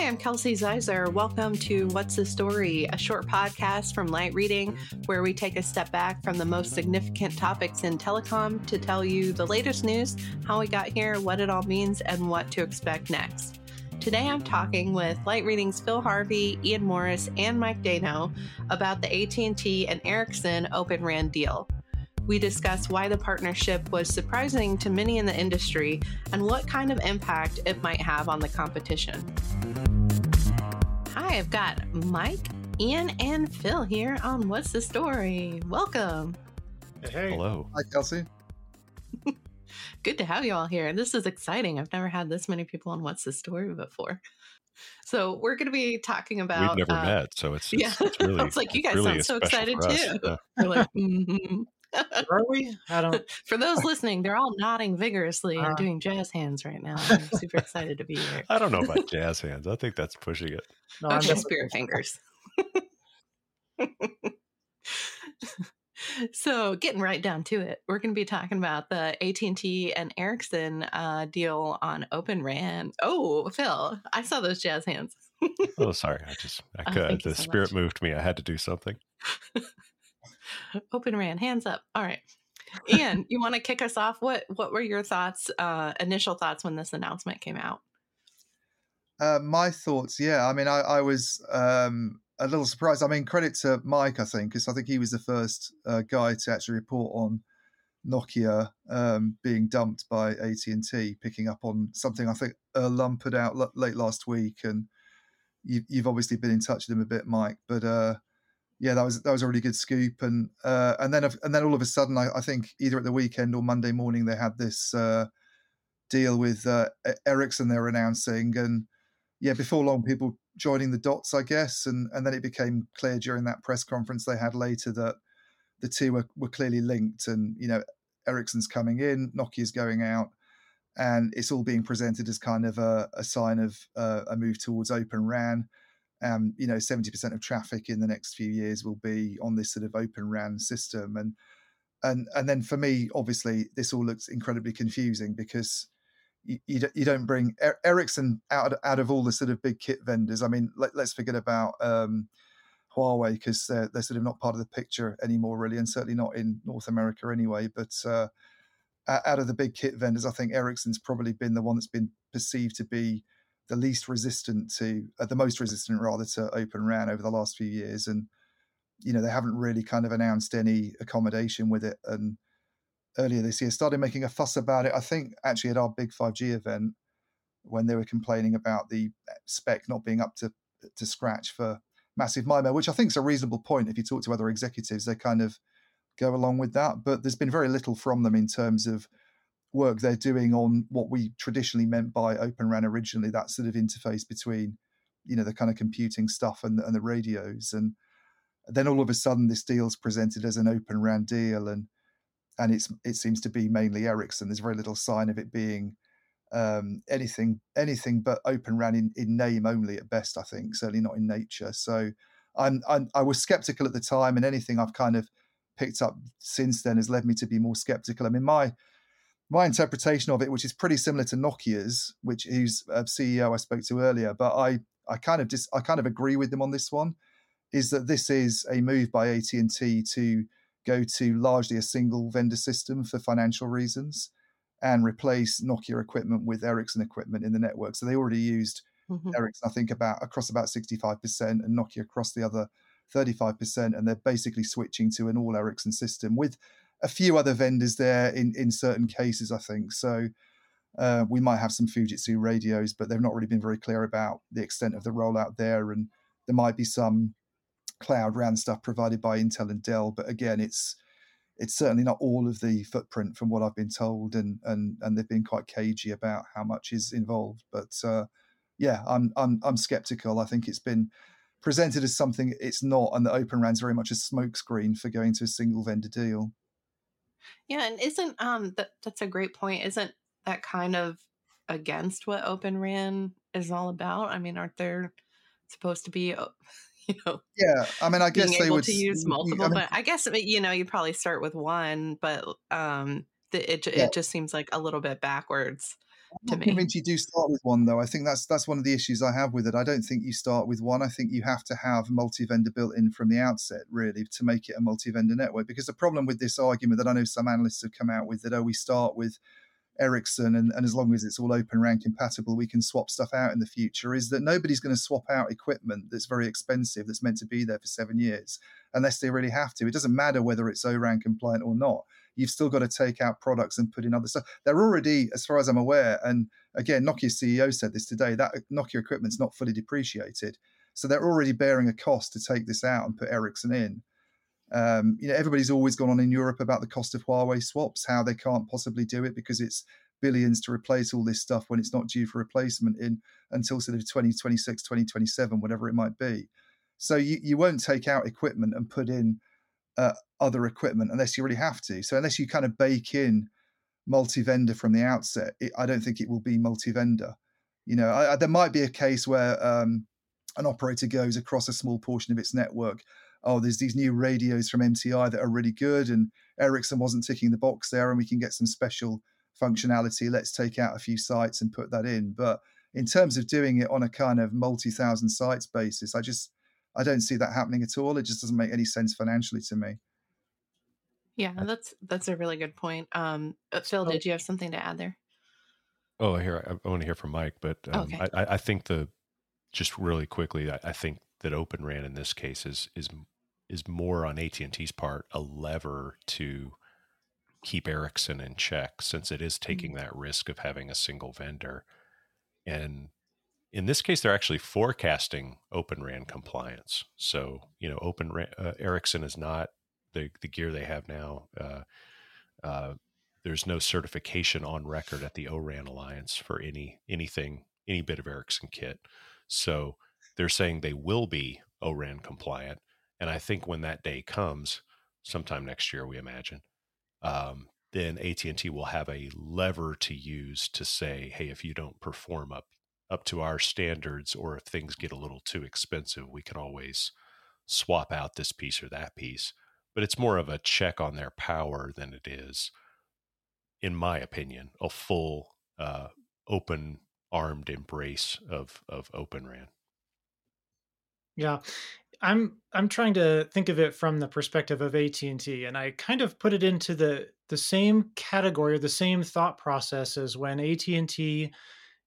Hi, I'm Kelsey Ziser. Welcome to What's the Story, a short podcast from Light Reading where we take a step back from the most significant topics in telecom to tell you the latest news, how we got here, what it all means, and what to expect next. Today I'm talking with Light Reading's Phil Harvey, Iain Morris, and Mike Dano about the AT&T and Ericsson Open RAN deal. We discuss why the partnership was surprising to many in the industry and what kind of impact it might have on the competition. Hi, I've got Mike, Iain, and Phil here on What's the Story. Welcome. Hey. Hello. Hi, Kelsey. Good to have you all here. This is exciting. I've never had this many people on What's the Story before. So we're going to be talking about. We've never uh, met, so it's, it's Yeah, it's really. it's like you guys really sound so excited too. Yeah. We're like, mhm. Are we? I don't. For those listening, they're all nodding vigorously and Uh. doing jazz hands right now. I'm super excited to be here. I don't know about jazz hands. I think that's pushing it. No, I'm Okay, definitely- spirit fingers. so, getting right down to it, we're going to be talking about the AT and T and Ericsson uh, deal on Open RAN. Oh, Phil, I saw those jazz hands. Oh, sorry. I just I Oh, could, thank you the so spirit much. moved me. I had to do something. Open RAN, hands up. All right, Iain, you want to kick us off? What What were your thoughts, uh, initial thoughts when this announcement came out? Uh, my thoughts, yeah. I mean, I, I was um, a little surprised. I mean, credit to Mike, I think, because I think he was the first uh, guy to actually report on Nokia um, being dumped by AT and T, picking up on something I think Earl Lum put out l- late last week, and you, you've obviously been in touch with him a bit, Mike. But uh, yeah, that was that was a really good scoop, and uh, and then and then all of a sudden, I, I think either at the weekend or Monday morning, they had this uh, deal with uh, Ericsson they were announcing, and yeah, before long, people joining the dots, I guess, and and then it became clear during that press conference they had later that the two were, were clearly linked, and you know, Ericsson's coming in, Nokia's going out, and it's all being presented as kind of a, a sign of uh, a move towards Open RAN. Um, you know, seventy percent of traffic in the next few years will be on this sort of Open RAN system, and and and then for me, obviously, this all looks incredibly confusing because you, you, don't- you don't bring Er- Ericsson out of, out of all the sort of big kit vendors. I mean, let, let's forget about um, Huawei because they're, they're sort of not part of the picture anymore, really, and certainly not in North America anyway. But uh, out of the big kit vendors, I think Ericsson's probably been the one that's been perceived to be the least resistant to, uh, the most resistant rather to Open RAN over the last few years, and you know they haven't really kind of announced any accommodation with it and earlier this year started making a fuss about it. I think actually at our big 5G event when they were complaining about the spec not being up to to scratch for massive MIMO, which I think is a reasonable point. If you talk to other executives, they kind of go along with that. But there's been very little from them in terms of work they're doing on what we traditionally meant by Open RAN originally, that sort of interface between, you know, the kind of computing stuff and, and the radios. And then all of a sudden this deal's presented as an Open RAN deal and and it's it seems to be mainly Ericsson. There's very little sign of it being um, anything anything but Open RAN in, in name only at best. I think certainly not in nature. So I'm, I'm I was skeptical at the time, and anything I've kind of picked up since then has led me to be more skeptical. I mean my my interpretation of it, which is pretty similar to Nokia's, which whose uh, CEO I spoke to earlier, but I I kind of just I kind of agree with them on this one, is that this is a move by AT and T to go to largely a single vendor system for financial reasons and replace Nokia equipment with Ericsson equipment in the network. So they already used Mhm. Ericsson, I think, about across about 65% and Nokia across the other 35%. And they're basically switching to an all Ericsson system with a few other vendors there in, in certain cases, I think. So uh, we might have some Fujitsu radios, but they've not really been very clear about the extent of the rollout there. And there might be some cloud RAN stuff provided by Intel and Dell, but again, it's it's certainly not all of the footprint from what I've been told, and and and they've been quite cagey about how much is involved. But uh, yeah, I'm I'm I'm skeptical. I think it's been presented as something it's not, and the Open RAN's very much a smokescreen for going to a single vendor deal. Yeah, and isn't um that that's a great point. Isn't that kind of against what Open RAN is all about? I mean, aren't there supposed to be, you know, Yeah, I mean, I guess they would to use multiple? I mean, but I guess you know, you probably start with one, but um, the, it Yeah. it just seems like a little bit backwards to me. convinced you do start with one though. I think that's that's one of the issues I have with it. I don't think you start with one. I think you have to have multi-vendor built in from the outset, really, to make it a multi-vendor network. Because the problem with this argument that I know some analysts have come out with that oh, we start with Ericsson and, and as long as it's all open RAN compatible, we can swap stuff out in the future, is that nobody's going to swap out equipment that's very expensive that's meant to be there for seven years unless they really have to. It doesn't matter whether it's ORAN compliant or not you've still got to take out products and put in other stuff. They're already, as far as I'm aware, and again, Nokia CEO said this today, that Nokia equipment's not fully depreciated. So they're already bearing a cost to take this out and put Ericsson in. Um, you know, everybody's always gone on in Europe about the cost of Huawei swaps, how they can't possibly do it because it's billions to replace all this stuff when it's not due for replacement in until sort of 2026, 2027, whatever it might be. So you, you won't take out equipment and put in uh, other equipment unless you really have to. So unless you kind of bake in multi-vendor from the outset, it, I don't think it will be multi-vendor. You know, I, I, there might be a case where um, an operator goes across a small portion of its network. Oh, there's these new radios from MTI that are really good, and Ericsson wasn't ticking the box there, and we can get some special functionality. Let's take out a few sites and put that in. But in terms of doing it on a kind of multi-thousand sites basis, I just I don't see that happening at all. It just doesn't make any sense financially to me. Yeah, that's that's a really good point. Um, uh, Phil, Oh. did you have something to add there? Oh, here I, I want to hear from Mike, but um, Okay. I, I I think the just really quickly, I, I think that Open RAN in this case is is is more on AT and T's part a lever to keep Ericsson in check, since it is taking that risk of having a single vendor, and in this case, they're actually forecasting Open RAN compliance. So you know, Open RAN, uh, Ericsson is not the the gear they have now. Uh, uh, there's no certification on record at the ORAN Alliance for any anything, any bit of Ericsson kit. So they're saying they will be ORAN compliant. And I think when that day comes, sometime next year, we imagine, um, then AT&T will have a lever to use to say, hey, if you don't perform up up to our standards, or if things get a little too expensive, we can always swap out this piece or that piece. But it's more of a check on their power than it is in my opinion, a full uh, open armed embrace of of Open RAN. Yeah. I'm I'm trying to think of it from the perspective of AT&T and I kind of put it into the the same category or the same thought process as when AT&T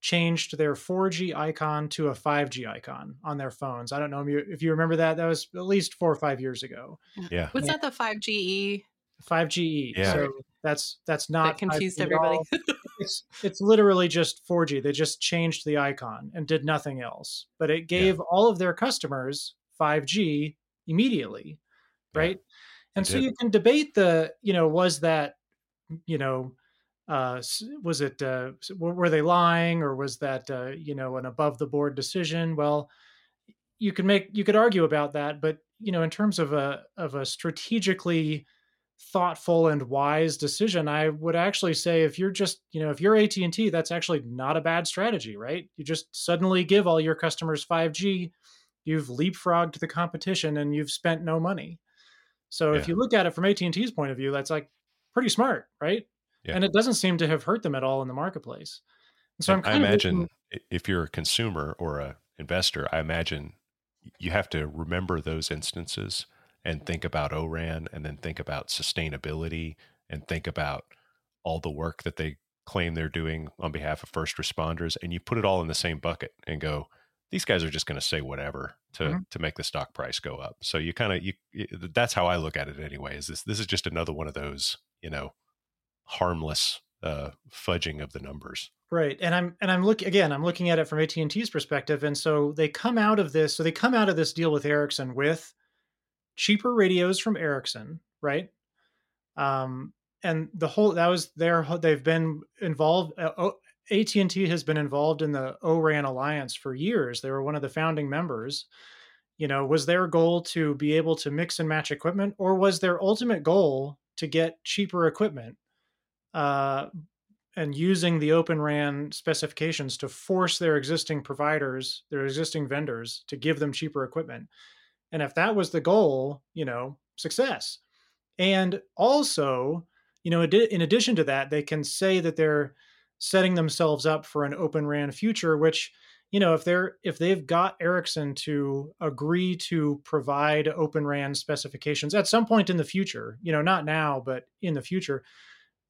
changed their 4G icon to a 5G icon on their phones. I don't know if you, remember that that was at least 4 or 5 years ago. Yeah, Was Yeah. that the 5GE 5GE. Yeah. So that's that's not that confused 5G everybody? it's it's literally just 4G. They just changed the icon and did nothing else. But it gave all of their customers 5G immediately, Yeah, right? and so did. you can debate the, you know, was that, you know, uh, was it uh, were they lying or was that uh, you know an above the board decision? Well, you could make you could argue about that, but you know, in terms of a of a strategically thoughtful and wise decision i would actually say if you're just you know if you're at&t that's actually not a bad strategy right? You just suddenly give all your customers 5g you've leapfrogged the competition and you've spent no money. So if you look at it from at&t's point of view that's like pretty smart right Yeah. and it doesn't seem to have hurt them at all in the marketplace and so And i'm kind of imagine looking- i- if you're a consumer or a investor, I imagine you have to remember those instances and think about ORAN and then think about sustainability and think about all the work that they claim they're doing on behalf of first responders and you put it all in the same bucket and go these guys are just going to say whatever to Mhm. to make the stock price go up so you kind of you that's how i look at it anyway is this this is just another one of those you know harmless uh fudging of the numbers Right. And I'm and I'm looking again, I'm looking at it from AT&T's perspective and so they come out of this so they come out of this deal with Ericsson with cheaper radios from Ericsson, right? Um and the whole that was their they've been involved uh, AT&T has been involved in the ORAN alliance for years. They were one of the founding members. You know, was their goal to be able to mix and match equipment or was their ultimate goal to get cheaper equipment? Uh and using the open ran specifications to force their existing providers their existing vendors to give them cheaper equipment. And if that was the goal you know success. And also you know in addition to that they can say that they're setting themselves up for an open RAN future, which you know if they're if they've got Ericsson to agree to provide open RAN specifications at some point in the future, you know, not now, but in the future,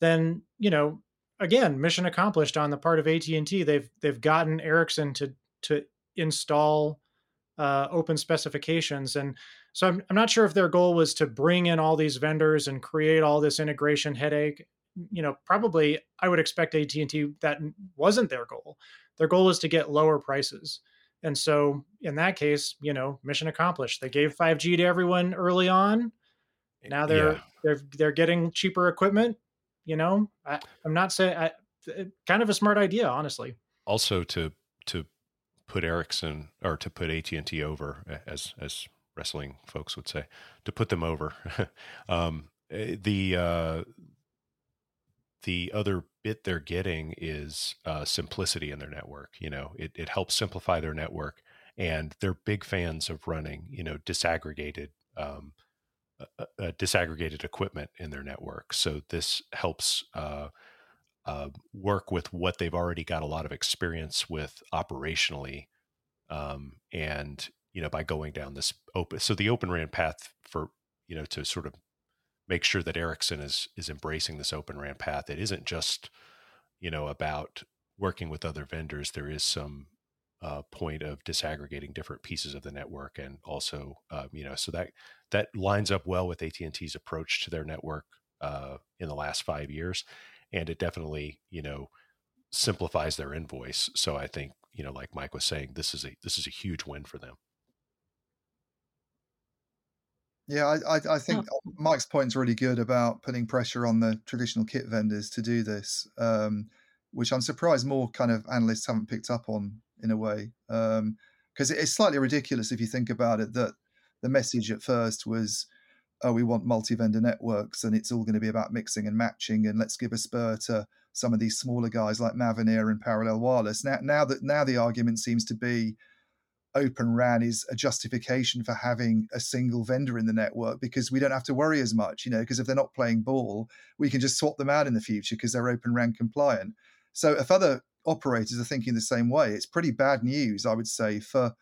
then you know again mission accomplished on the part of AT&T. They've they've gotten Ericsson to to install uh, open specifications. And so I'm, I'm not sure if their goal was to bring in all these vendors and create all this integration headache. You know probably i would expect at&t that wasn't their goal. Their goal is to get lower prices. And so in that case you know mission accomplished. They gave 5g to everyone early on. Now they're yeah. they're they're getting cheaper equipment you know? I, am not saying I, kind of a smart idea honestly. Also to to put ericsson or to put at&t over as as wrestling folks would say to put them over. Um, eh, the uh, the other bit they're getting is uh, simplicity in their network. You know, it, it helps simplify their network, and they're big fans of running, you know, disaggregated um, uh, uh, disaggregated equipment in their network. So this helps uh, uh, work with what they've already got a lot of experience with operationally, um, and you know, by going down this open. So the open RAN path for you know to sort of make sure that Ericsson is is embracing this open RAN path. It isn't just you know about working with other vendors. There is some uh, point of disaggregating different pieces of the network, and also uh, you know so that that lines up well with AT and T's approach to their network uh, in the last five years, and it definitely you know simplifies their invoice. So I think you know like Mike was saying, this is a this is a huge win for them. Yeah, I, I, I think oh. Mike's is really good about putting pressure on the traditional kit vendors to do this, um, which I'm surprised more kind of analysts haven't picked up on in a way. Because um, it's slightly ridiculous if you think about it that the message at first was, oh, we want multi vendor networks and it's all going to be about mixing and matching and let's give a spur to some of these smaller guys like Mavenir and Parallel Wireless. Now, now that now the argument seems to be, Open RAN is a justification for having a single vendor in the network because we don't have to worry as much, you know, because if they're not playing ball, we can just swap them out in the future because they're Open RAN compliant. So if other operators are thinking the same way, it's pretty bad news, I would say, for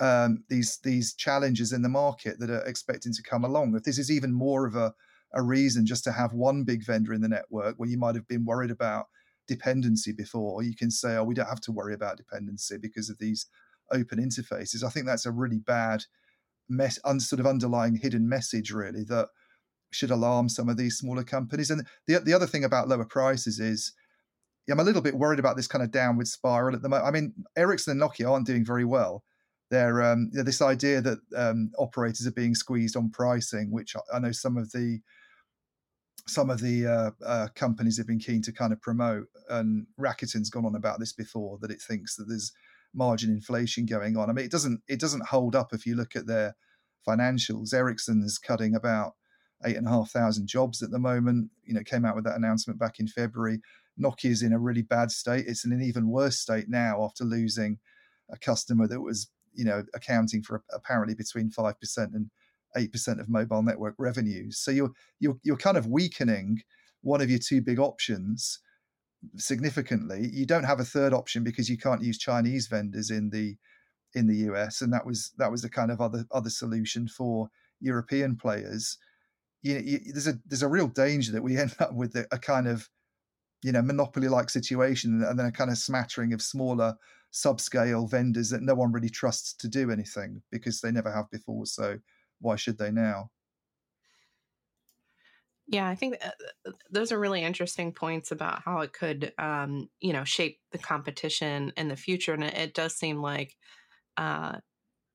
um, these these challenges in the market that are expecting to come along. If this is even more of a a reason just to have one big vendor in the network where you might have been worried about dependency before, you can say, oh, we don't have to worry about dependency because of these open interfaces. I think that's a really bad mess, un, sort of underlying hidden message, really, that should alarm some of these smaller companies. And the the other thing about lower prices is. I'm a little bit worried about this kind of downward spiral at the moment. I mean, Ericsson and Nokia aren't doing very well. They're um, this idea that um, operators are being squeezed on pricing, which I know some of the some of the uh, uh, companies have been keen to kind of promote. And Rakuten's gone on about this before that it thinks that there's margin inflation going on. I mean, it doesn't it doesn't hold up if you look at their financials. Ericsson is cutting about eight and a half thousand jobs at the moment. You know, came out with that announcement back in February. Nokia is in a really bad state. It's in an even worse state now after losing a customer that was, you know, accounting for apparently between five percent and eight percent of mobile network revenues. So you're you're you're kind of weakening one of your two big options significantly. You don't have a third option because you can't use Chinese vendors in the in the US, and that was that was the kind of other other solution for European players. You, you, there's a there's a real danger that we end up with a, a kind of you know monopoly like situation, and then a kind of smattering of smaller subscale vendors that no one really trusts to do anything because they never have before. So why should they now? Yeah, I think uh, those are really interesting points about how it could, um, you know, shape the competition in the future. And it, it does seem like, uh,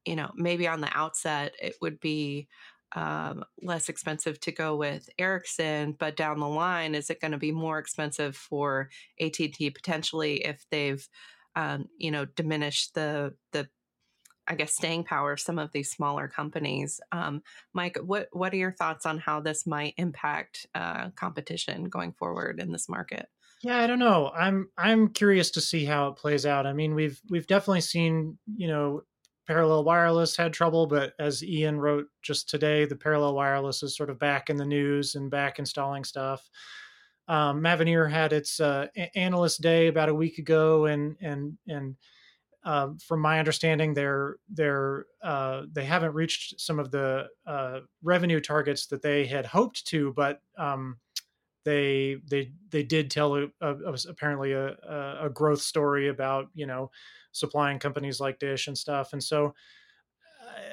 you know, maybe on the outset it would be um, less expensive to go with Ericsson, but down the line, is it going to be more expensive for AT&T potentially if they've, um, you know, diminish the the I guess staying power of some of these smaller companies. Um, Mike, what what are your thoughts on how this might impact uh, competition going forward in this market? Yeah, I don't know. I'm I'm curious to see how it plays out. I mean, we've we've definitely seen you know parallel wireless had trouble, but as Iain wrote just today, the parallel wireless is sort of back in the news and back installing stuff. Um, Mavenir had its uh, analyst day about a week ago, and and and uh, from my understanding, they're they're uh, they haven't reached some of the uh, revenue targets that they had hoped to, but um, they they they did tell a, a, apparently a, a growth story about you know supplying companies like Dish and stuff, and so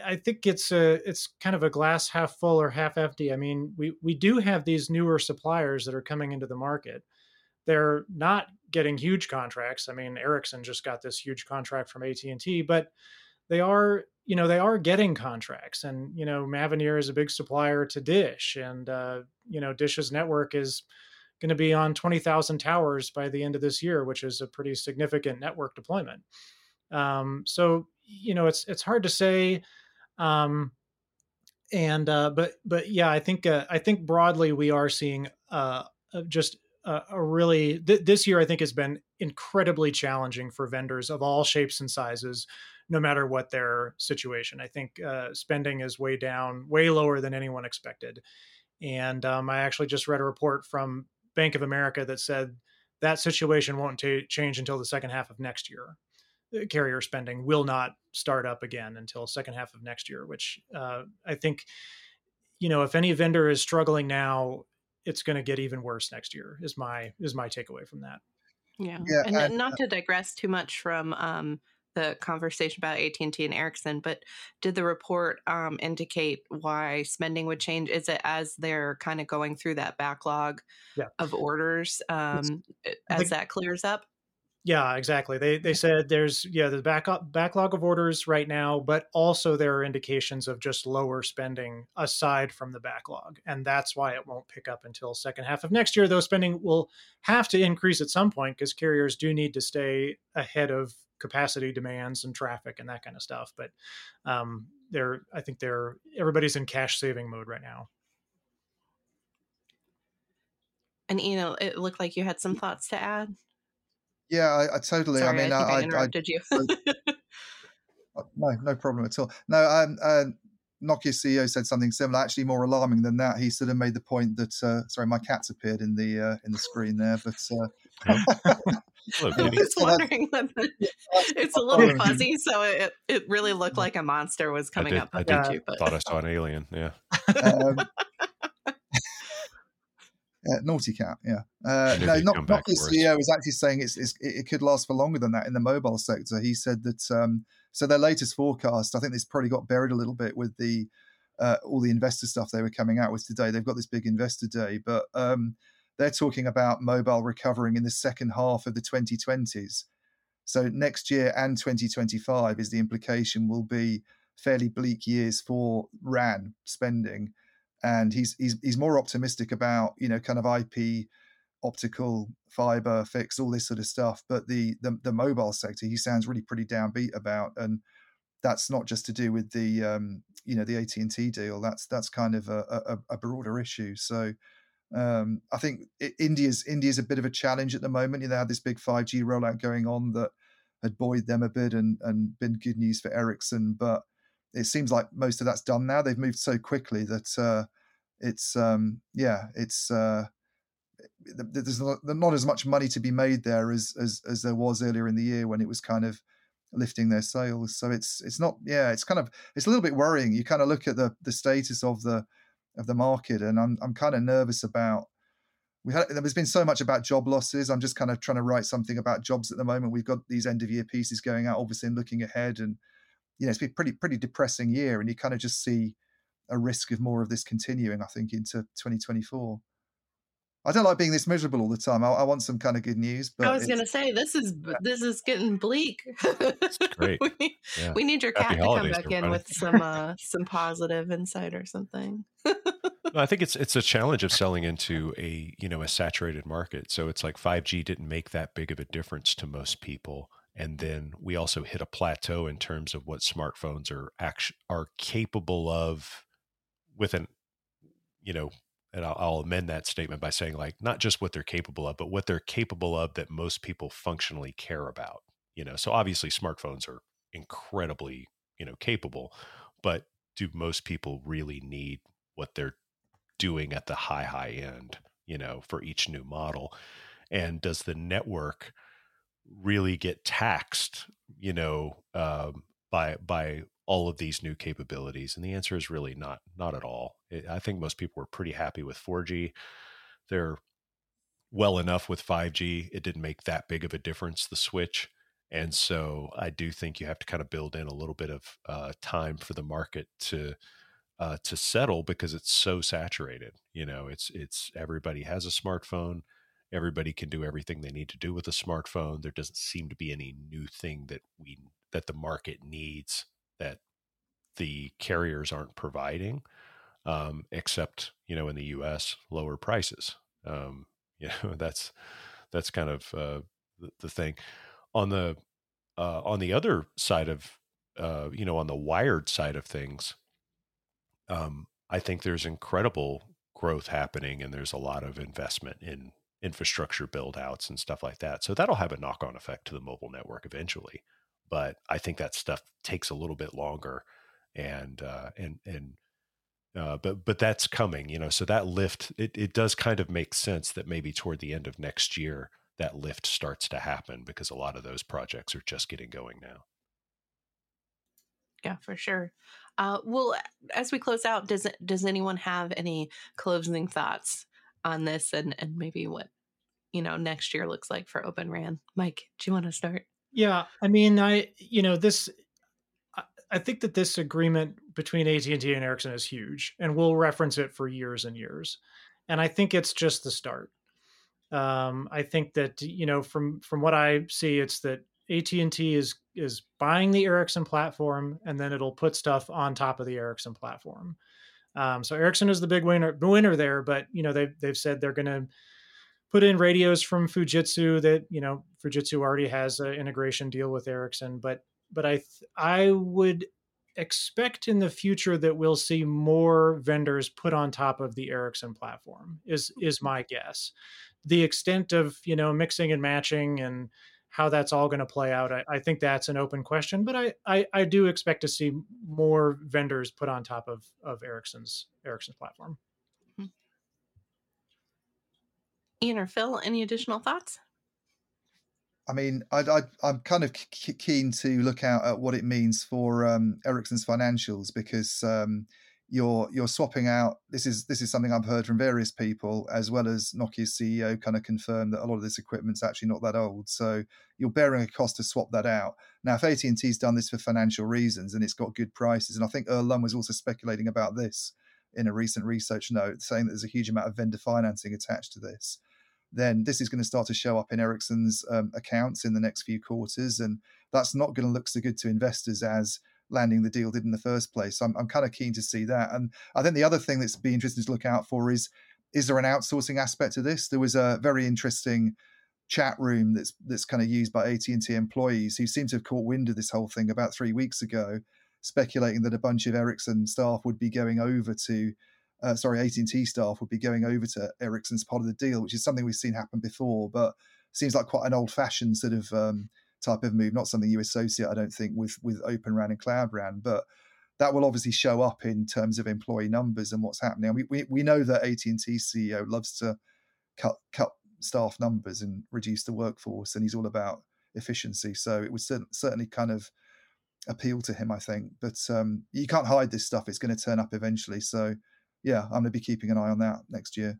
I think it's a it's kind of a glass half full or half empty. I mean, we we do have these newer suppliers that are coming into the market. They're not getting huge contracts. I mean, Ericsson just got this huge contract from AT and T, but they are you know they are getting contracts, and you know Mavenir is a big supplier to Dish, and uh, you know Dish's network is going to be on twenty thousand towers by the end of this year, which is a pretty significant network deployment. Um, so you know it's it's hard to say um, and uh, but but yeah, I think uh, I think broadly we are seeing uh, just a, a really th- this year I think has been incredibly challenging for vendors of all shapes and sizes, no matter what their situation. I think uh, spending is way down, way lower than anyone expected. And um, I actually just read a report from Bank of America that said that situation won't t- change until the second half of next year. Uh, carrier spending will not start up again until second half of next year which uh, i think you know if any vendor is struggling now it's going to get even worse next year is my is my takeaway from that yeah, yeah and, and not uh to digress too much from um, the conversation about AT&T and Ericsson, but did the report um, indicate why spending would change? Is it as they're kind of going through that backlog yeah. of orders um, as that clears up? Yeah, exactly. They they said there's yeah the back backlog of orders right now, but also there are indications of just lower spending aside from the backlog, and that's why it won't pick up until second half of next year. Though spending will have to increase at some point because carriers do need to stay ahead of capacity demands and traffic and that kind of stuff. But um, they're I think they're everybody's in cash saving mode right now. And you know, it looked like you had some thoughts to add. Yeah, I, I totally. Sorry, I mean, I, I, I interrupted you. Uh, no, no problem at all. No, um, uh, Nokia CEO said something similar, actually more alarming than that. He sort of made the point that uh, sorry, my cat's appeared in the uh, in the screen there, but uh, Look, I was wondering it's a little fuzzy, so it it really looked like a monster was coming did, up I did, you. But... Thought I saw an alien. Yeah. Um, uh, naughty cat, yeah. Uh, no, not, not the CEO was actually saying it's, it's, it could last for longer than that in the mobile sector. He said that um, so their latest forecast, I think this probably got buried a little bit with the uh, all the investor stuff they were coming out with today. They've got this big investor day, but um, they're talking about mobile recovering in the second half of the 2020s. So next year and 2025 is the implication will be fairly bleak years for RAN spending and he's he's he's more optimistic about you know kind of IP, optical fiber, fix all this sort of stuff. But the the, the mobile sector, he sounds really pretty downbeat about, and that's not just to do with the um, you know the AT and T deal. That's that's kind of a, a, a broader issue. So. Um, I think India's India's a bit of a challenge at the moment. You know, they had this big 5G rollout going on that had buoyed them a bit and and been good news for Ericsson. But it seems like most of that's done now. They've moved so quickly that uh, it's um, yeah, it's uh, there's not, as much money to be made there as, as as there was earlier in the year when it was kind of lifting their sales. So it's it's not yeah, it's kind of it's a little bit worrying. You kind of look at the the status of the of the market, and I'm I'm kind of nervous about. We had there's been so much about job losses. I'm just kind of trying to write something about jobs at the moment. We've got these end of year pieces going out, obviously, and looking ahead, and you know, it's been pretty pretty depressing year, and you kind of just see a risk of more of this continuing. I think into 2024. I don't like being this miserable all the time. I, I want some kind of good news. But I was going to say this is this is getting bleak. great. we, need, yeah. we, need your Happy cat to come back in with some uh, some positive insight or something. no, I think it's it's a challenge of selling into a you know a saturated market. So it's like 5G didn't make that big of a difference to most people and then we also hit a plateau in terms of what smartphones are act- are capable of with an you know and I'll, I'll, amend that statement by saying like not just what they're capable of but what they're capable of that most people functionally care about you know so obviously smartphones are incredibly you know capable but do most people really need what they're doing at the high high end you know, for each new model. And does the network really get taxed, you know, um, by by all of these new capabilities? And the answer is really not not at all. It, I think most people were pretty happy with 4G. They're well enough with 5G. It didn't make that big of a difference the switch. And so I do think you have to kind of build in a little bit of uh, time for the market to uh, to settle because it's so saturated. You know, it's it's everybody has a smartphone. Everybody can do everything they need to do with a smartphone. There doesn't seem to be any new thing that we that the market needs that the carriers aren't providing, um, except you know in the U.S. lower prices. Um, you know that's that's kind of uh, the, thing on the uh, on the other side of uh, you know on the wired side of things um, i think there's incredible growth happening and there's a lot of investment in infrastructure build outs and stuff like that so that'll have a knock-on effect to the mobile network eventually but i think that stuff takes a little bit longer and uh, and and uh, but but that's coming you know so that lift it, it does kind of make sense that maybe toward the end of next year that lift starts to happen because a lot of those projects are just getting going now. Yeah, for sure. Uh, well, as we close out, does does anyone have any closing thoughts on this and and maybe what you know next year looks like for Open RAN? Mike, do you want to start? Yeah, I mean, I you know this. I think that this agreement between AT and T and Ericsson is huge, and we'll reference it for years and years. And I think it's just the start. Um, I think that you know from from what I see, it's that AT and T is is buying the Ericsson platform, and then it'll put stuff on top of the Ericsson platform. Um, so Ericsson is the big winner winner there, but you know they've they've said they're going to put in radios from Fujitsu that you know Fujitsu already has an integration deal with Ericsson, but but I th- I would expect in the future that we'll see more vendors put on top of the Ericsson platform is is my guess. The extent of you know mixing and matching and how that's all going to play out I, I, think that's an open question but I, I, I do expect to see more vendors put on top of of ericsson's ericsson's platform mm-hmm. ian or phil any additional thoughts I mean, I, am kind of keen to look out at what it means for um, Ericsson's financials because um, you're you're swapping out this is this is something i've heard from various people as well as nokia's ceo kind of confirmed that a lot of this equipment's actually not that old. So you're bearing a cost to swap that out. Now if at&t's done this for financial reasons and it's got good prices and i think earl lum was also speculating about this in a recent research note saying that there's a huge amount of vendor financing attached to this then this is going to start to show up in ericsson's um, accounts in the next few quarters and that's not going to look so good to investors as landing the deal did in the first place. So I'm, I'm kind of keen to see that. And I think the other thing that's be interesting to look out for is is there an outsourcing aspect to this? There was a very interesting chat room that's that's kind of used by AT&T employees who seem to have caught wind of this whole thing about three weeks ago, speculating that a bunch of Ericsson staff would be going over to, uh, sorry, AT&T staff would be going over to Ericsson's part of the deal, which is something we've seen happen before, but seems like quite an old-fashioned sort of um, type of move, not something you associate, I don't think, with with Open RAN and Cloud RAN, but that will obviously show up in terms of employee numbers and what's happening. We we, we know that AT and T CEO loves to cut cut staff numbers and reduce the workforce, and he's all about efficiency. So it would certainly kind of appeal to him, I think. But um, you can't hide this stuff; it's going to turn up eventually. So yeah, I'm going to be keeping an eye on that next year.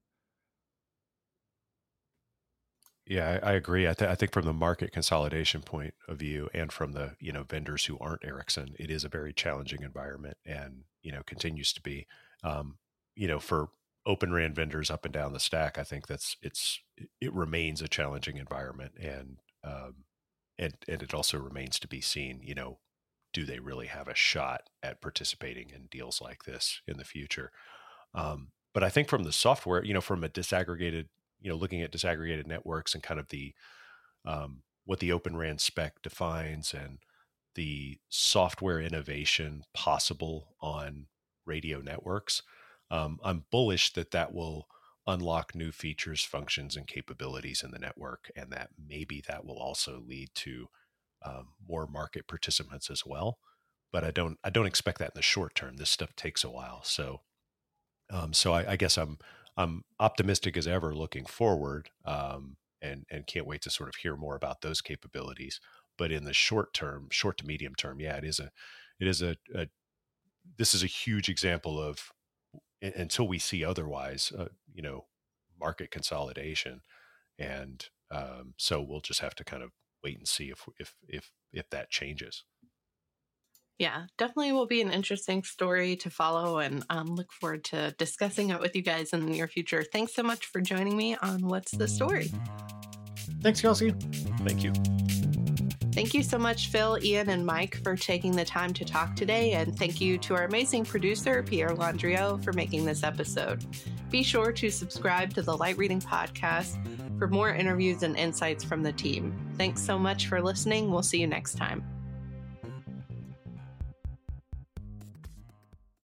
Yeah, I, I agree. I, th- I, think from the market consolidation point of view, and from the you know vendors who aren't Ericsson, it is a very challenging environment, and you know continues to be. Um, you know, for Open RAN vendors up and down the stack, I think that's it's it remains a challenging environment, and um, and and it also remains to be seen. You know, do they really have a shot at participating in deals like this in the future? Um, but I think from the software, you know, from a disaggregated you know looking at disaggregated networks and kind of the um, what the open ran spec defines and the software innovation possible on radio networks um, i'm bullish that that will unlock new features functions and capabilities in the network and that maybe that will also lead to um, more market participants as well. But i don't i don't expect that in the short term. This stuff takes a while. So um, so I, I, guess I'm I'm optimistic as ever looking forward, um, and and can't wait to sort of hear more about those capabilities. But in the short term, short to medium term, yeah, it is a it is a, a this is a huge example of until we see otherwise, uh, you know, market consolidation, and um, so we'll just have to kind of wait and see if if if if that changes. Yeah, definitely will be an interesting story to follow and um, look forward to discussing it with you guys in the near future. Thanks so much for joining me on What's the Story. Thanks, Kelsey. Thank you. Thank you so much, Phil, Iain, and Mike, for taking the time to talk today. And thank you to our amazing producer, Pierre Landrio, for making this episode. Be sure to subscribe to the Light Reading Podcast for more interviews and insights from the team. Thanks so much for listening. We'll see you next time.